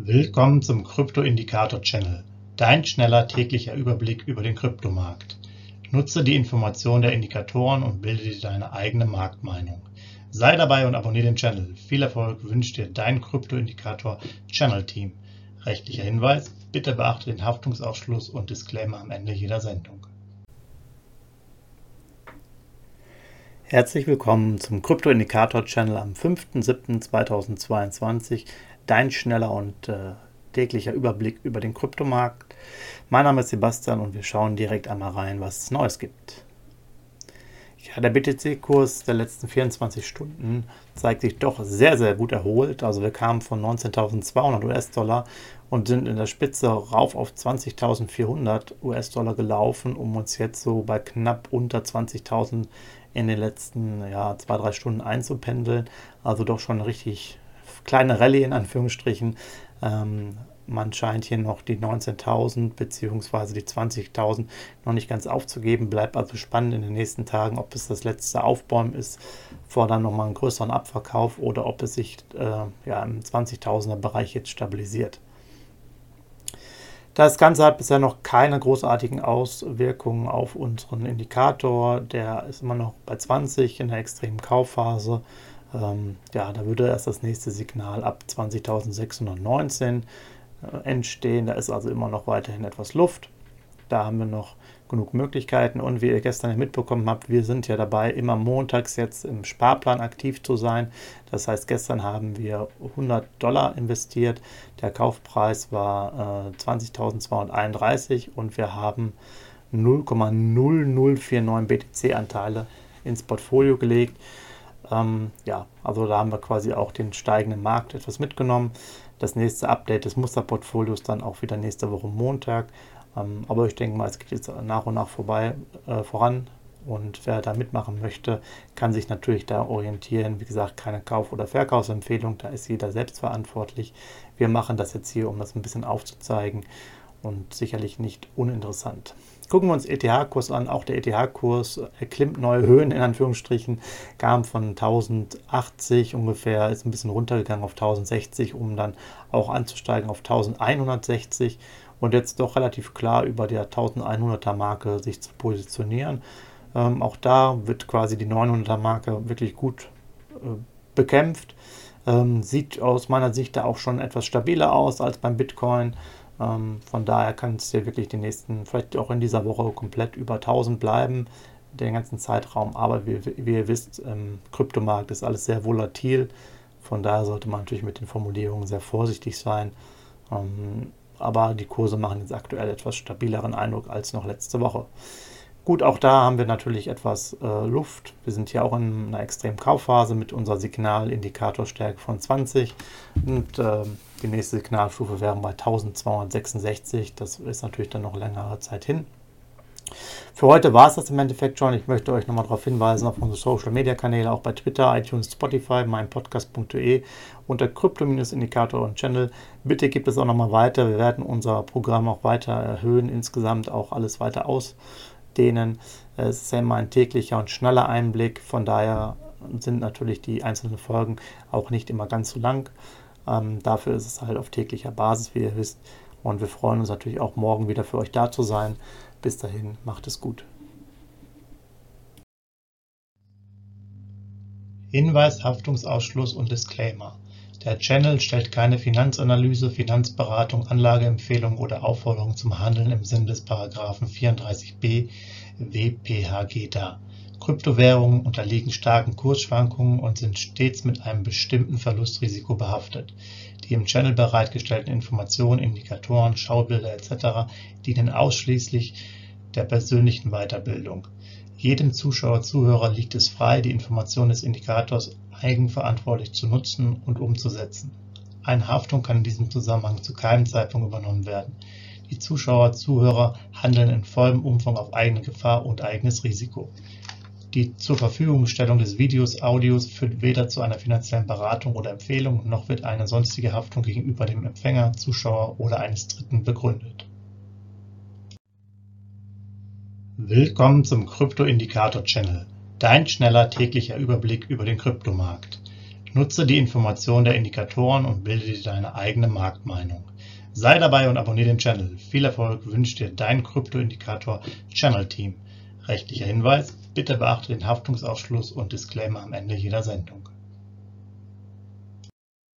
Willkommen zum Krypto-Indikator-Channel, dein schneller täglicher Überblick über den Kryptomarkt. Nutze die Informationen der Indikatoren und bilde dir deine eigene Marktmeinung. Sei dabei und abonniere den Channel. Viel Erfolg wünscht dir dein Krypto-Indikator-Channel-Team. Rechtlicher Hinweis, bitte beachte den Haftungsausschluss und Disclaimer am Ende jeder Sendung. Herzlich willkommen zum Krypto-Indikator-Channel am 5.7.2022 dein schneller und äh, täglicher Überblick über den Kryptomarkt. Mein Name ist Sebastian und wir schauen direkt einmal rein, was es Neues gibt. Ja, der BTC-Kurs der letzten 24 Stunden zeigt sich doch sehr, sehr gut erholt. Also wir kamen von 19.200 US-Dollar und sind in der Spitze rauf auf 20.400 US-Dollar gelaufen, um uns jetzt so bei knapp unter 20.000 in den letzten ja, zwei, drei Stunden einzupendeln. Also doch schon richtig kleine Rallye in Anführungsstrichen. Ähm, man scheint hier noch die 19.000 bzw. die 20.000 noch nicht ganz aufzugeben. Bleibt also spannend in den nächsten Tagen, ob es das letzte Aufbäumen ist, vor dann nochmal einen größeren Abverkauf oder ob es sich äh, ja, im 20.000er Bereich jetzt stabilisiert. Das Ganze hat bisher noch keine großartigen Auswirkungen auf unseren Indikator. Der ist immer noch bei 20 in der extremen Kaufphase. Ähm, ja, da würde erst das nächste Signal ab 20.619 äh, entstehen. Da ist also immer noch weiterhin etwas Luft. Da haben wir noch genug Möglichkeiten. Und wie ihr gestern mitbekommen habt, wir sind ja dabei, immer montags jetzt im Sparplan aktiv zu sein. Das heißt, gestern haben wir 100 Dollar investiert. Der Kaufpreis war äh, 20.231 und wir haben 0,0049 BTC-Anteile ins Portfolio gelegt. Ähm, ja, also da haben wir quasi auch den steigenden Markt etwas mitgenommen. Das nächste Update des Musterportfolios dann auch wieder nächste Woche Montag. Ähm, aber ich denke mal, es geht jetzt nach und nach vorbei, äh, voran. Und wer da mitmachen möchte, kann sich natürlich da orientieren. Wie gesagt, keine Kauf- oder Verkaufsempfehlung, da ist jeder selbst verantwortlich. Wir machen das jetzt hier, um das ein bisschen aufzuzeigen und sicherlich nicht uninteressant. Gucken wir uns ETH-Kurs an. Auch der ETH-Kurs erklimmt neue Höhen in Anführungsstrichen, kam von 1080 ungefähr, ist ein bisschen runtergegangen auf 1060, um dann auch anzusteigen auf 1160 und jetzt doch relativ klar über der 1100er Marke sich zu positionieren. Ähm, auch da wird quasi die 900er Marke wirklich gut äh, bekämpft. Ähm, sieht aus meiner Sicht da auch schon etwas stabiler aus als beim Bitcoin. Ähm, von daher kann es hier wirklich die nächsten, vielleicht auch in dieser Woche komplett über 1000 bleiben, den ganzen Zeitraum. Aber wie, wie ihr wisst, im Kryptomarkt ist alles sehr volatil. Von daher sollte man natürlich mit den Formulierungen sehr vorsichtig sein. Ähm, aber die Kurse machen jetzt aktuell etwas stabileren Eindruck als noch letzte Woche. Gut, auch da haben wir natürlich etwas äh, Luft. Wir sind hier auch in einer extremen Kaufphase mit unserer Signalindikatorstärke von 20 und äh, die nächste Signalstufe wäre bei 1266. Das ist natürlich dann noch längere Zeit hin. Für heute war es das im Endeffekt schon. Ich möchte euch nochmal darauf hinweisen, auf unsere Social Media Kanäle, auch bei Twitter, iTunes, Spotify, meinpodcast.de unter Krypto-Indikator und Channel. Bitte gibt es auch nochmal weiter. Wir werden unser Programm auch weiter erhöhen, insgesamt auch alles weiter aus denen. Es ist ja immer ein täglicher und schneller Einblick, von daher sind natürlich die einzelnen Folgen auch nicht immer ganz so lang. Ähm, dafür ist es halt auf täglicher Basis, wie ihr wisst. Und wir freuen uns natürlich auch morgen wieder für euch da zu sein. Bis dahin, macht es gut. Hinweis, Haftungsausschluss und Disclaimer. Der Channel stellt keine Finanzanalyse, Finanzberatung, Anlageempfehlung oder Aufforderung zum Handeln im Sinne des § 34b WPHG dar. Kryptowährungen unterliegen starken Kursschwankungen und sind stets mit einem bestimmten Verlustrisiko behaftet. Die im Channel bereitgestellten Informationen, Indikatoren, Schaubilder etc. dienen ausschließlich der persönlichen Weiterbildung. Jedem Zuschauer/Zuhörer liegt es frei, die Informationen des Indikators eigenverantwortlich zu nutzen und umzusetzen. Eine Haftung kann in diesem Zusammenhang zu keinem Zeitpunkt übernommen werden. Die Zuschauer/Zuhörer handeln in vollem Umfang auf eigene Gefahr und eigenes Risiko. Die Zurverfügungstellung des Videos/Audios führt weder zu einer finanziellen Beratung oder Empfehlung, noch wird eine sonstige Haftung gegenüber dem Empfänger, Zuschauer oder eines Dritten begründet. Willkommen zum Krypto-Indikator-Channel, dein schneller täglicher Überblick über den Kryptomarkt. Nutze die Informationen der Indikatoren und bilde dir deine eigene Marktmeinung. Sei dabei und abonniere den Channel. Viel Erfolg wünscht dir dein Krypto-Indikator-Channel-Team. Rechtlicher Hinweis, Bitte beachte den Haftungsausschluss und Disclaimer am Ende jeder Sendung.